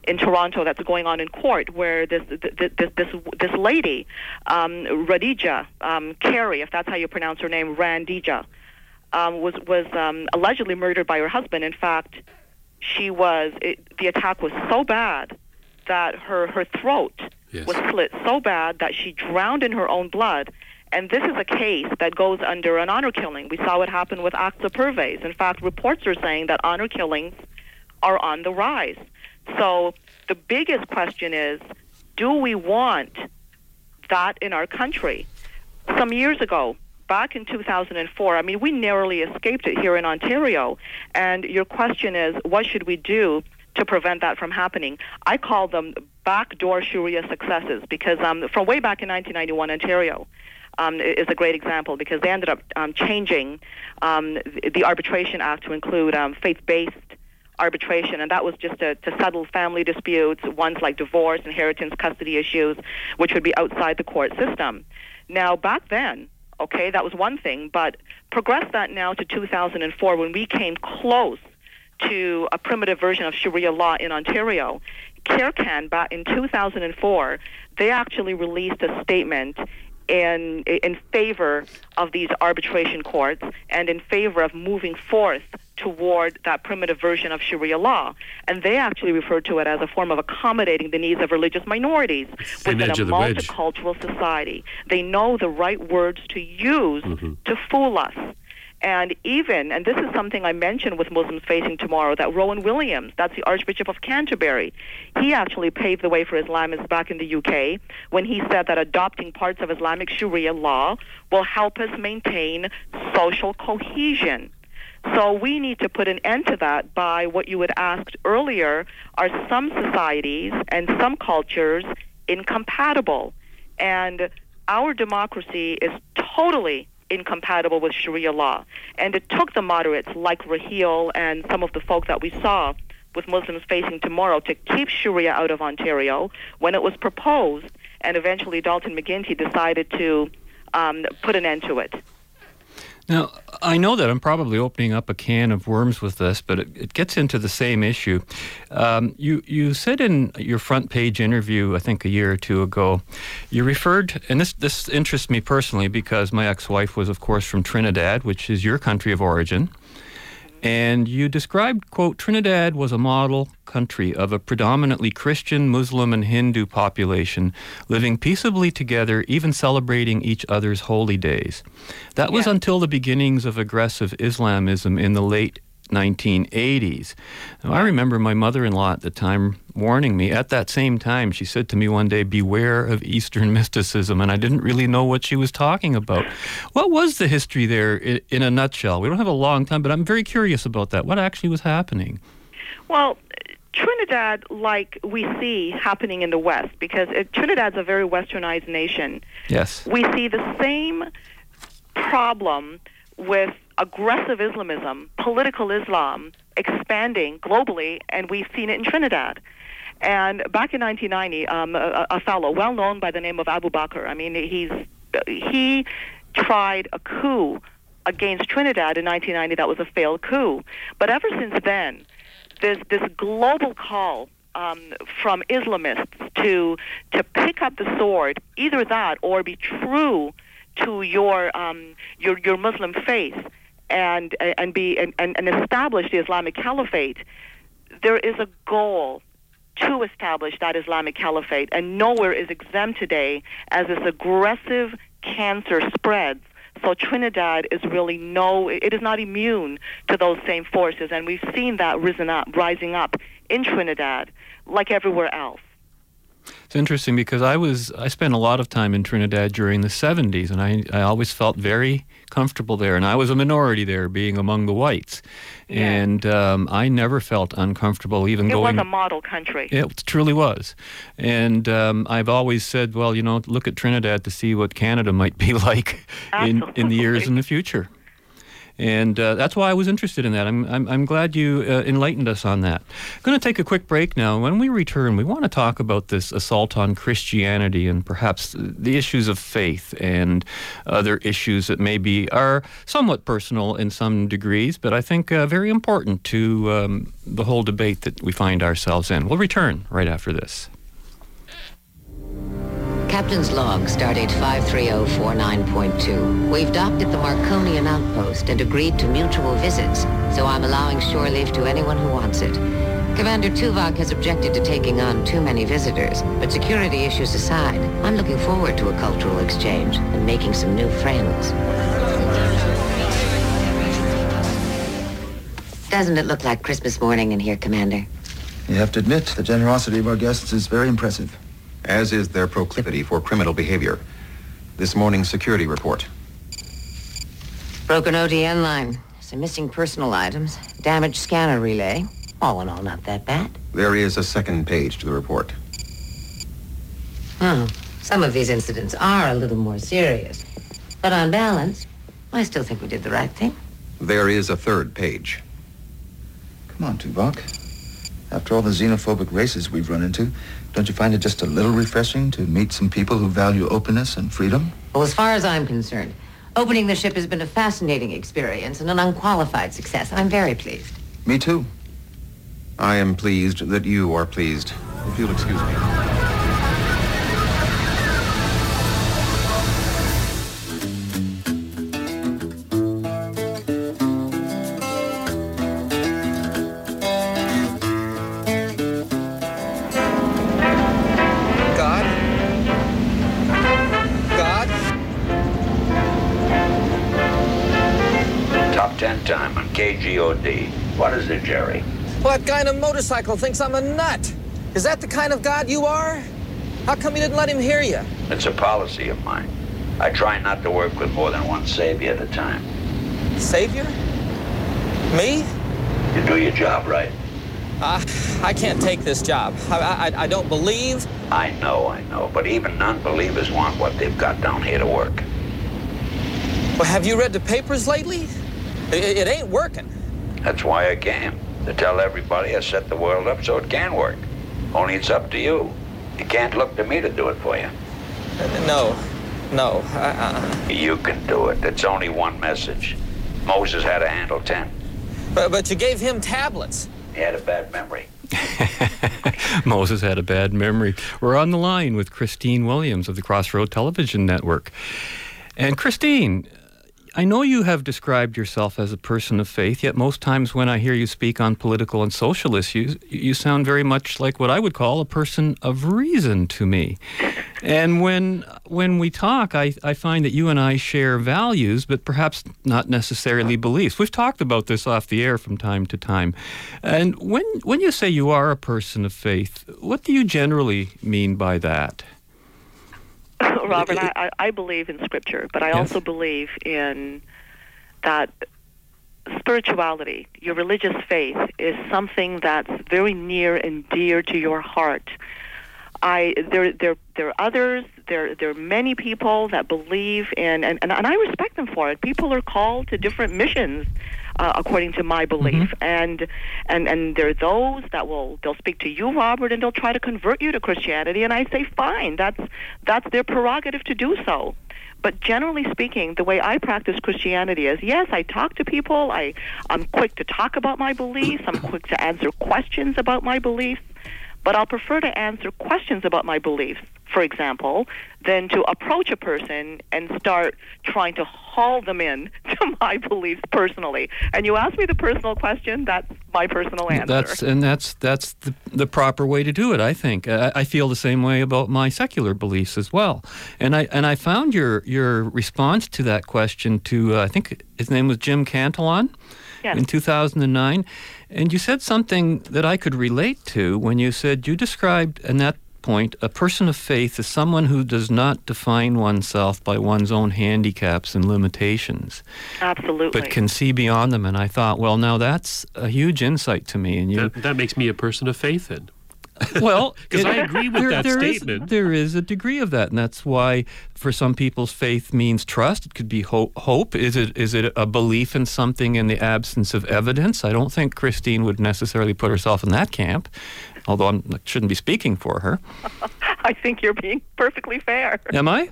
in Toronto that's going on in court where this this this this, this lady, um, Radija um, Carey, if that's how you pronounce her name, Randija, um, was was um, allegedly murdered by her husband. In fact, she was it, the attack was so bad that her her throat was slit so bad that she drowned in her own blood. And this is a case that goes under an honor killing. We saw what happened with Aqsa Parvez. In fact, reports are saying that honor killings are on the rise. So the biggest question is, do we want that in our country? Some years ago, back in 2004, I mean, we narrowly escaped it here in Ontario. And your question is, what should we do to prevent that from happening? I call them backdoor Sharia successes because um, from way back in 1991, Ontario um, is a great example because they ended up um, changing um, the, Arbitration Act to include um, faith-based arbitration, and that was just to, to settle family disputes, ones like divorce, inheritance, custody issues, which would be outside the court system. Now, back then, okay, that was one thing, but progress that now to 2004 when we came close to a primitive version of Sharia law in Ontario. CAIR-CAN, back in 2004, they actually released a statement in in favor of these arbitration courts and in favor of moving forth toward that primitive version of Sharia law. And they actually referred to it as a form of accommodating the needs of religious minorities Thin within a of the wedge. multicultural society. They know the right words to use mm-hmm. to fool us. And even, and this is something I mentioned with Muslims Facing Tomorrow, that Rowan Williams, that's the Archbishop of Canterbury, he actually paved the way for Islamists back in the UK when he said that adopting parts of Islamic Sharia law will help us maintain social cohesion. So we need to put an end to that by what you had asked earlier are some societies and some cultures incompatible? And our democracy is totally incompatible with Sharia law. And it took the moderates like Raheel and some of the folk that we saw with Muslims Facing Tomorrow to keep Sharia out of Ontario when it was proposed, and eventually Dalton McGuinty decided to um, put an end to it. Now, I know that I'm probably opening up a can of worms with this, but it, it gets into the same issue. Um, you, you said in your front page interview, I think a year or two ago, you referred, and this, this interests me personally because my ex wife was, of course, from Trinidad, which is your country of origin. And you described, quote, Trinidad was a model country of a predominantly Christian, Muslim, and Hindu population living peaceably together, even celebrating each other's holy days. That was until the beginnings of aggressive Islamism in the late 1980s. Now, I remember my mother in law at the time warning me. At that same time, she said to me one day, Beware of Eastern (laughs) mysticism. And I didn't really know what she was talking about. What was the history there in, in a nutshell? We don't have a long time, but I'm very curious about that. What actually was happening? Well, Trinidad, like we see happening in the West, because it, Trinidad's a very westernized nation. Yes. We see the same problem with aggressive Islamism, political Islam, expanding globally, and we've seen it in Trinidad. And back in 1990, um, a, a fellow well known by the name of Abu Bakr, I mean, he's he tried a coup against Trinidad in 1990 that was a failed coup. But ever since then, there's this global call um, from Islamists to to pick up the sword, either that or be true to your um, your your Muslim faith and and be and, and establish the Islamic Caliphate. There is a goal to establish that Islamic Caliphate, and nowhere is exempt today as this aggressive cancer spreads. So Trinidad is really no, it is not immune to those same forces, and we've seen that risen up, rising up in Trinidad, like everywhere else. It's interesting because I was I spent a lot of time in Trinidad during the 70s, and I I always felt very comfortable there, and I was a minority there, being among the whites, yeah. and um, I never felt uncomfortable even it going. It was a model country. It truly was, and um, I've always said, well, you know, look at Trinidad to see what Canada might be (laughs) like in in the years in the future and uh, that's why I was interested in that. I'm, I'm, I'm glad you uh, enlightened us on that. I'm going to take a quick break now. When we return, we want to talk about this assault on Christianity and perhaps the issues of faith and other issues that maybe are somewhat personal in some degrees, but I think uh, very important to um, the whole debate that we find ourselves in. We'll return right after this. Captain's log, stardate 53049.2. We've docked at the Markonian outpost and agreed to mutual visits, so I'm allowing shore leave to anyone who wants it. Commander Tuvok has objected to taking on too many visitors, but security issues aside, I'm looking forward to a cultural exchange and making some new friends. Doesn't it look like Christmas morning in here, Commander? You have to admit, the generosity of our guests is very impressive as is their proclivity for criminal behavior. This morning's security report. Broken ODN line, some missing personal items, damaged scanner relay. All in all, not that bad. There is a second page to the report. Oh, some of these incidents are a little more serious. But on balance, I still think we did the right thing. There is a third page. Come on, Tuvok. After all the xenophobic races we've run into, don't you find it just a little refreshing to meet some people who value openness and freedom? Well, as far as I'm concerned, opening the ship has been a fascinating experience and an unqualified success. I'm very pleased. Me too. I am pleased that you are pleased. If you'll excuse me. What is it, Jerry? What kind a motorcycle thinks I'm a nut? Is that the kind of God you are? How come you didn't let him hear you? It's a policy of mine. I try not to work with more than one savior at a time. Savior? Me? You do your job right. Uh, I can't take this job. I, I, I don't believe. I know, I know, but even non-believers want what they've got down here to work. Well, have you read the papers lately? It, it ain't working. That's why I came. To tell everybody I set the world up so it can work. Only it's up to you. You can't look to me to do it for you. No, no. Uh, You can do it. It's only one message. Moses had to handle ten. but, but you gave him tablets. He had a bad memory. (laughs) Moses had a bad memory. We're on the line with Christine Williams of the Crossroad Television Network. And Christine, I know you have described yourself as a person of faith, yet most times when I hear you speak on political and social issues, you sound very much like what I would call a person of reason to me. And when when we talk, I, I find that you and I share values, but perhaps not necessarily beliefs. We've talked about this off the air from time to time. And when when you say you are a person of faith, what do you generally mean by that? (laughs) Robert, I, I I believe in Scripture, but I Yes. also believe in that spirituality, your religious faith, is something that's very near and dear to your heart. I there there there are others there there are many people that believe in and, and, and I respect them for it. People are called to different missions uh, according to my belief and and and there are those that will they'll speak to you Robert and they'll try to convert you to Christianity and I say fine that's that's their prerogative to do so. But generally speaking, the way I practice Christianity is yes, I talk to people. I, I'm quick to talk about my beliefs. I'm quick to answer questions about my beliefs. But I'll prefer to answer questions about my beliefs, for example, than to approach a person and start trying to haul them in (laughs) to my beliefs personally. And you ask me the personal question, that's my personal answer. That's and that's that's the, the proper way to do it. I think. I, I feel the same way about my secular beliefs as well. And I and I found your your response to that question to uh, I think his name was Jim Cantillon Yes. in 2009, and you said something that I could relate to when you said you described in that point a person of faith as someone who does not define oneself by one's own handicaps and limitations Absolutely. but can see beyond them. And I thought, well, now that's a huge insight to me. And you, That, that makes me a person of faith then. (laughs) well, (laughs) 'Cause it- I agree with there- that there is- statement. there is a degree of that, and that's why, for some people's faith means trust. It could be hope. Hope is it is it a belief in something in the absence of evidence? I don't think Christine would necessarily put herself in that camp, although I'm, I shouldn't be speaking for her. (laughs) I think you're being perfectly fair. Am I?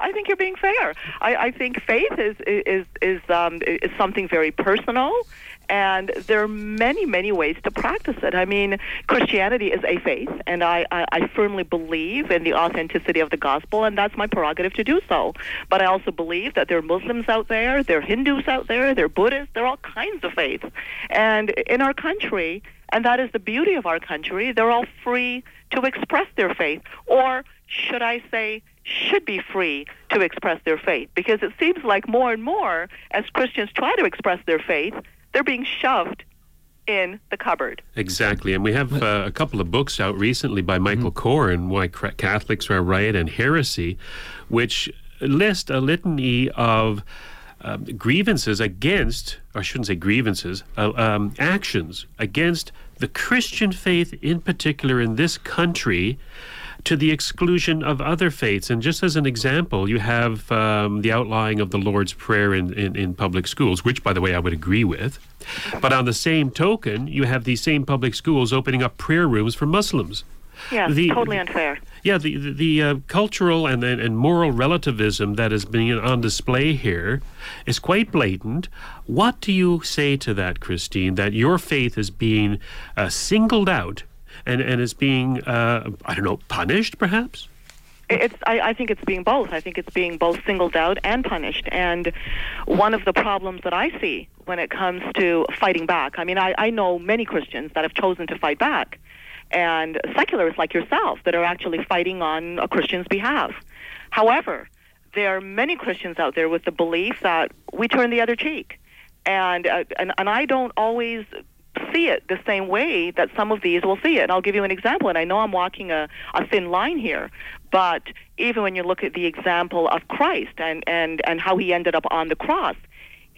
I think you're being fair. I, I think faith is is is um, is something very personal, and there are many many ways to practice it. I mean, Christianity is a faith, and I, I, I firmly believe in the authenticity of the gospel, and that's my prerogative to do so. But I also believe that there are Muslims out there, there are Hindus out there, there are Buddhists, there are all kinds of faiths, and in our country. And that is the beauty of our country. They're all free to express their faith, or should I say, should be free to express their faith. Because it seems like more and more, as Christians try to express their faith, they're being shoved in the cupboard. Exactly. And we have uh, a couple of books out recently by Michael Coren, Why Catholics Are Right and Heresy, which list a litany of um, grievances against, or I shouldn't say grievances, uh, um, actions against the Christian faith in particular in this country to the exclusion of other faiths. And just as an example, you have um, the outlawing of the Lord's Prayer in, in, in public schools, which, by the way, I would agree with. But on the same token, you have these same public schools opening up prayer rooms for Muslims. Yeah, The- totally unfair. Yeah, the the, the uh, cultural and, and and moral relativism that is being on display here is quite blatant. What do you say to that, Christine? That your faith is being uh, singled out and and is being uh, I don't know punished, perhaps? It's. I, I think it's being both. I think it's being both singled out and punished. And one of the problems that I see when it comes to fighting back. I mean, I, I know many Christians that have chosen to fight back, and secularists like yourself that are actually fighting on a Christian's behalf. However, there are many Christians out there with the belief that we turn the other cheek. and uh, and and I don't always see it the same way that some of these will see it. And I'll give you an example. And I know I'm walking a, a thin line here, but even when you look at the example of Christ and, and, and how he ended up on the cross,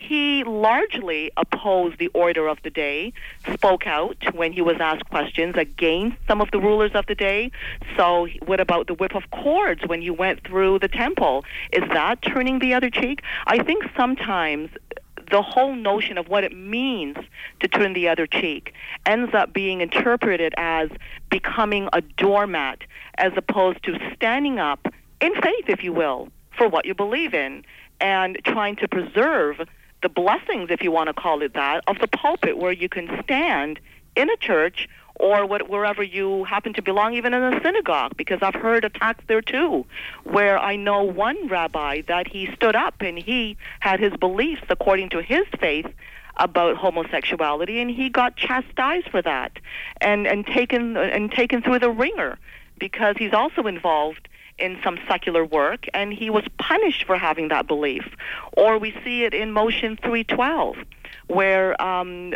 he largely opposed the order of the day, spoke out when he was asked questions against some of the rulers of the day. So, what about the whip of cords when you went through the temple? Is that turning the other cheek? I think sometimes the whole notion of what it means to turn the other cheek ends up being interpreted as becoming a doormat as opposed to standing up in faith, if you will, for what you believe in and trying to preserve the blessings, if you want to call it that, of the pulpit where you can stand in a church or what, wherever you happen to belong, even in a synagogue, because I've heard attacks there too, where I know one rabbi that he stood up and he had his beliefs according to his faith about homosexuality, and he got chastised for that and and taken and taken through the ringer because he's also involved in some secular work, and he was punished for having that belief. Or we see it in Motion 312, where um,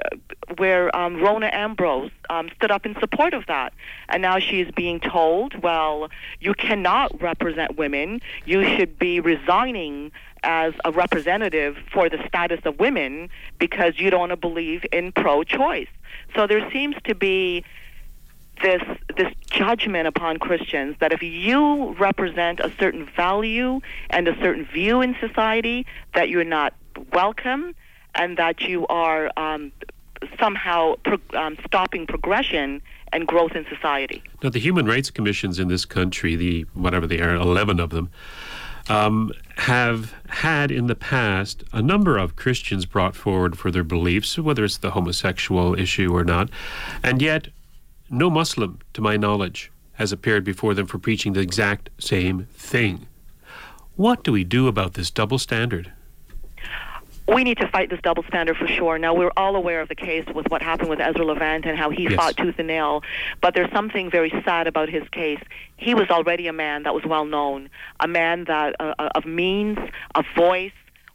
where um, Rona Ambrose um, stood up in support of that, and now she is being told, well, you cannot represent women. You should be resigning as a representative for the status of women because you don't believe in pro-choice. So there seems to be this this judgment upon Christians that if you represent a certain value and a certain view in society, that you're not welcome and that you are um, somehow pro- um, stopping progression and growth in society. Now, the human rights commissions in this country, the whatever they are, eleven of them. Um, have had in the past a number of Christians brought forward for their beliefs, whether it's the homosexual issue or not, and yet no Muslim, to my knowledge, has appeared before them for preaching the exact same thing. What do we do about this double standard? we need to fight this double standard for sure. Now we're all aware of the case with what happened with Ezra Levant and how he Yes. fought tooth and nail. But there's something very sad about his case. He was already a man that was well known, a man that uh, uh, of means, of voice.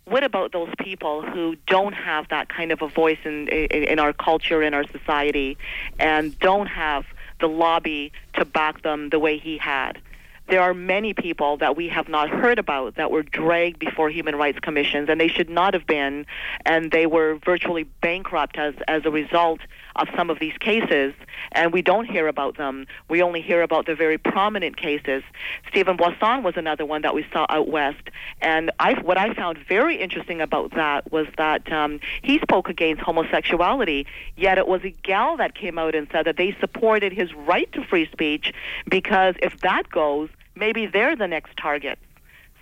What about those people who don't have that kind of a voice in, in in our culture, in our society, and don't have the lobby to back them the way he had? there are many people that we have not heard about that were dragged before human rights commissions and they should not have been and they were virtually bankrupt as as a result of some of these cases and we don't hear about them we only hear about the very prominent cases Stephen Boissoin was another one that we saw out west and I what I found very interesting about that was that um, he spoke against homosexuality yet it was a gal that came out and said that they supported his right to free speech because if that goes maybe they're the next target.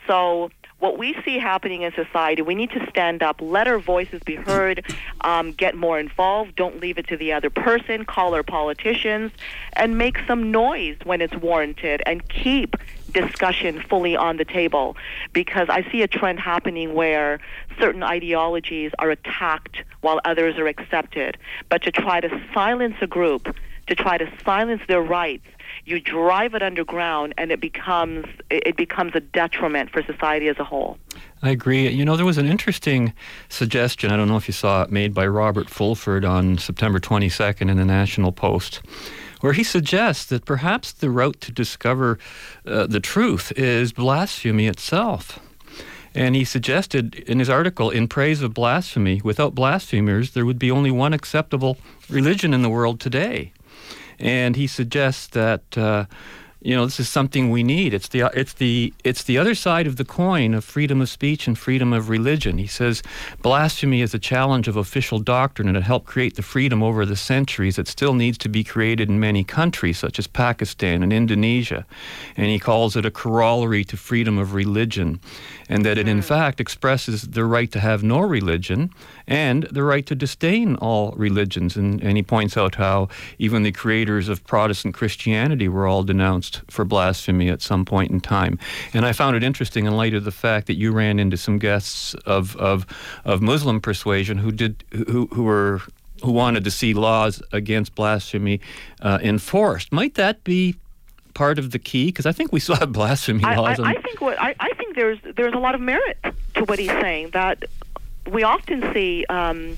So what we see happening in society, we need to stand up, let our voices be heard, um, get more involved, don't leave it to the other person, call our politicians, and make some noise when it's warranted, and keep discussion fully on the table. Because I see a trend happening where certain ideologies are attacked while others are accepted. But to try to silence a group, to try to silence their rights, you drive it underground and it becomes it becomes a detriment for society as a whole. I agree. You know, there was an interesting suggestion, I don't know if you saw it, made by Robert Fulford on September 22nd in the National Post, where he suggests that perhaps the route to discover uh, the truth is blasphemy itself. And he suggested in his article, In Praise of Blasphemy, without blasphemers, there would be only one acceptable religion in the world today. And he suggests that. Uh, you know this is something we need. It's the it's the it's the other side of the coin of freedom of speech and freedom of religion. He says blasphemy is a challenge of official doctrine and it helped create the freedom over the centuries that still needs to be created in many countries such as Pakistan and Indonesia. And he calls it a corollary to freedom of religion and that it in fact expresses the right to have no religion and the right to disdain all religions and, and he points out how even the creators of Protestant Christianity were all denounced for blasphemy at some point in time. And I found it interesting in light of the fact that you ran into some guests of of, of Muslim persuasion who did who who were who wanted to see laws against blasphemy uh, enforced. Might that be part of the key? Because I think we (laughs) still have blasphemy I, laws. I, I think what I, I think there's there's a lot of merit to what he's saying that we often see um,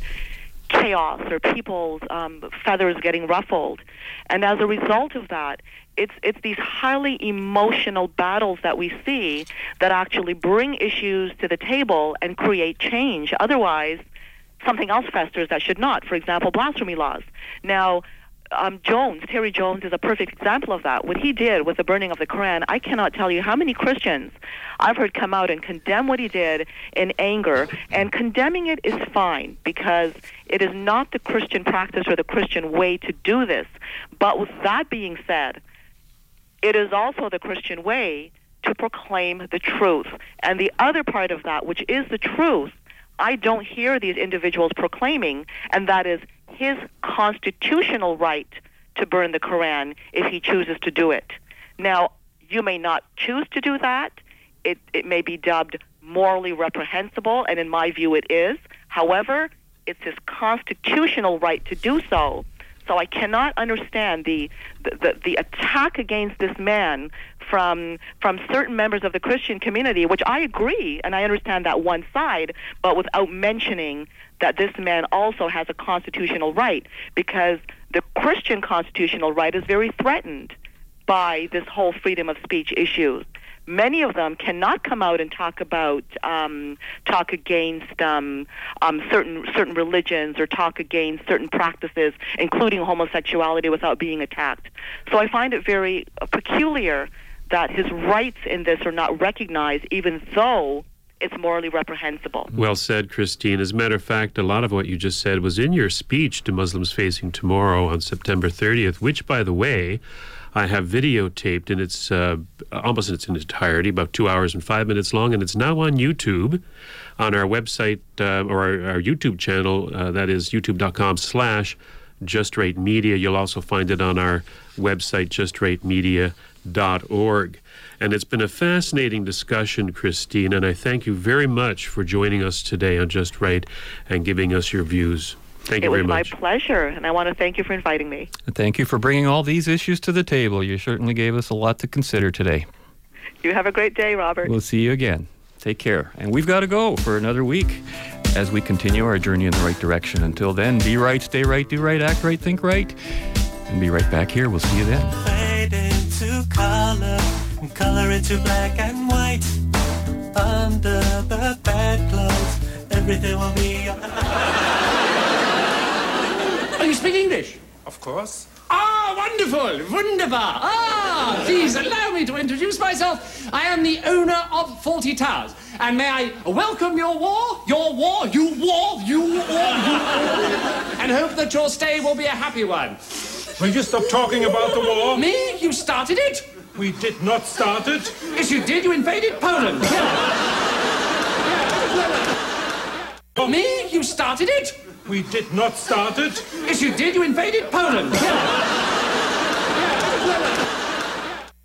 chaos or people's um, feathers getting ruffled, and as a result of that, it's it's these highly emotional battles that we see that actually bring issues to the table and create change. Otherwise, something else festers that should not. For example, blasphemy laws. Now, um, Jones, Terry Jones, is a perfect example of that. What he did with the burning of the Quran, I cannot tell you how many Christians I've heard come out and condemn what he did in anger. And condemning it is fine because it is not the Christian practice or the Christian way to do this. But with that being said, it is also the Christian way to proclaim the truth. And the other part of that, which is the truth, I don't hear these individuals proclaiming, and that is his constitutional right to burn the Quran if he chooses to do it. Now, you may not choose to do that. It, it may be dubbed morally reprehensible, and in my view, it is. However, it's his constitutional right to do so. So I cannot understand the, the, the attack against this man from from certain members of the Christian community, which I agree and I understand that one side, but without mentioning that this man also has a constitutional right because the Christian constitutional right is very threatened by this whole freedom of speech issue many of them cannot come out and talk about um, talk against um, um, certain certain religions or talk against certain practices, including homosexuality, without being attacked. So I find it very uh, peculiar that his rights in this are not recognized, even though it's morally reprehensible. Well said, Christine. As a matter of fact, a lot of what you just said was in your speech to Muslims Facing Tomorrow on September 30th, which, by the way, I have videotaped, and it's uh, almost in its entirety, about two hours and five minutes long, and it's now on YouTube, on our website uh, or our, our, YouTube channel. Uh, that is youtube.com slash Just Media. You'll also find it on our website, justrightmedia.org. And it's been a fascinating discussion, Christine, and I thank you very much for joining us today on Just Right and giving us your views. Thank you it very much. It was my pleasure, and I want to thank you for inviting me. Thank you for bringing all these issues to the table. You certainly gave us a lot to consider today. You have a great day, Robert. We'll see you again. Take care. And we've got to go for another week as we continue our journey in the right direction. Until then, be right, stay right, do right, act right, think right, and be right back here. We'll see you then. Fade into color, color into black and white. Under the bedclothes, everything will be. (laughs) You speak English? Of course. Ah, wonderful, wunderbar. Ah, please allow me to introduce myself. I am the owner of Fawlty Towers. And may I welcome your war, your war, you war, you war, you war, and hope that your stay will be a happy one. Will you stop talking about the war? Me? You started it? We did not start it. Yes, you did. You invaded Poland. For (laughs) me? You started it? We did not start it. Yes, you did. You invaded Poland. (laughs)